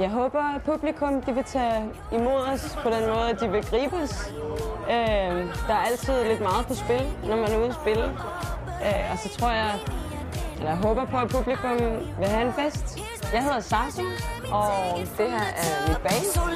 Jeg håber, at publikum de vil tage imod os på den måde, at de vil gribe os. Øh, der er altid lidt meget på spil, når man er ude at spille. Øh, og så tror jeg, eller jeg håber på, at publikum vil have en fest. Jeg hedder Sarsu, og det her er mit band.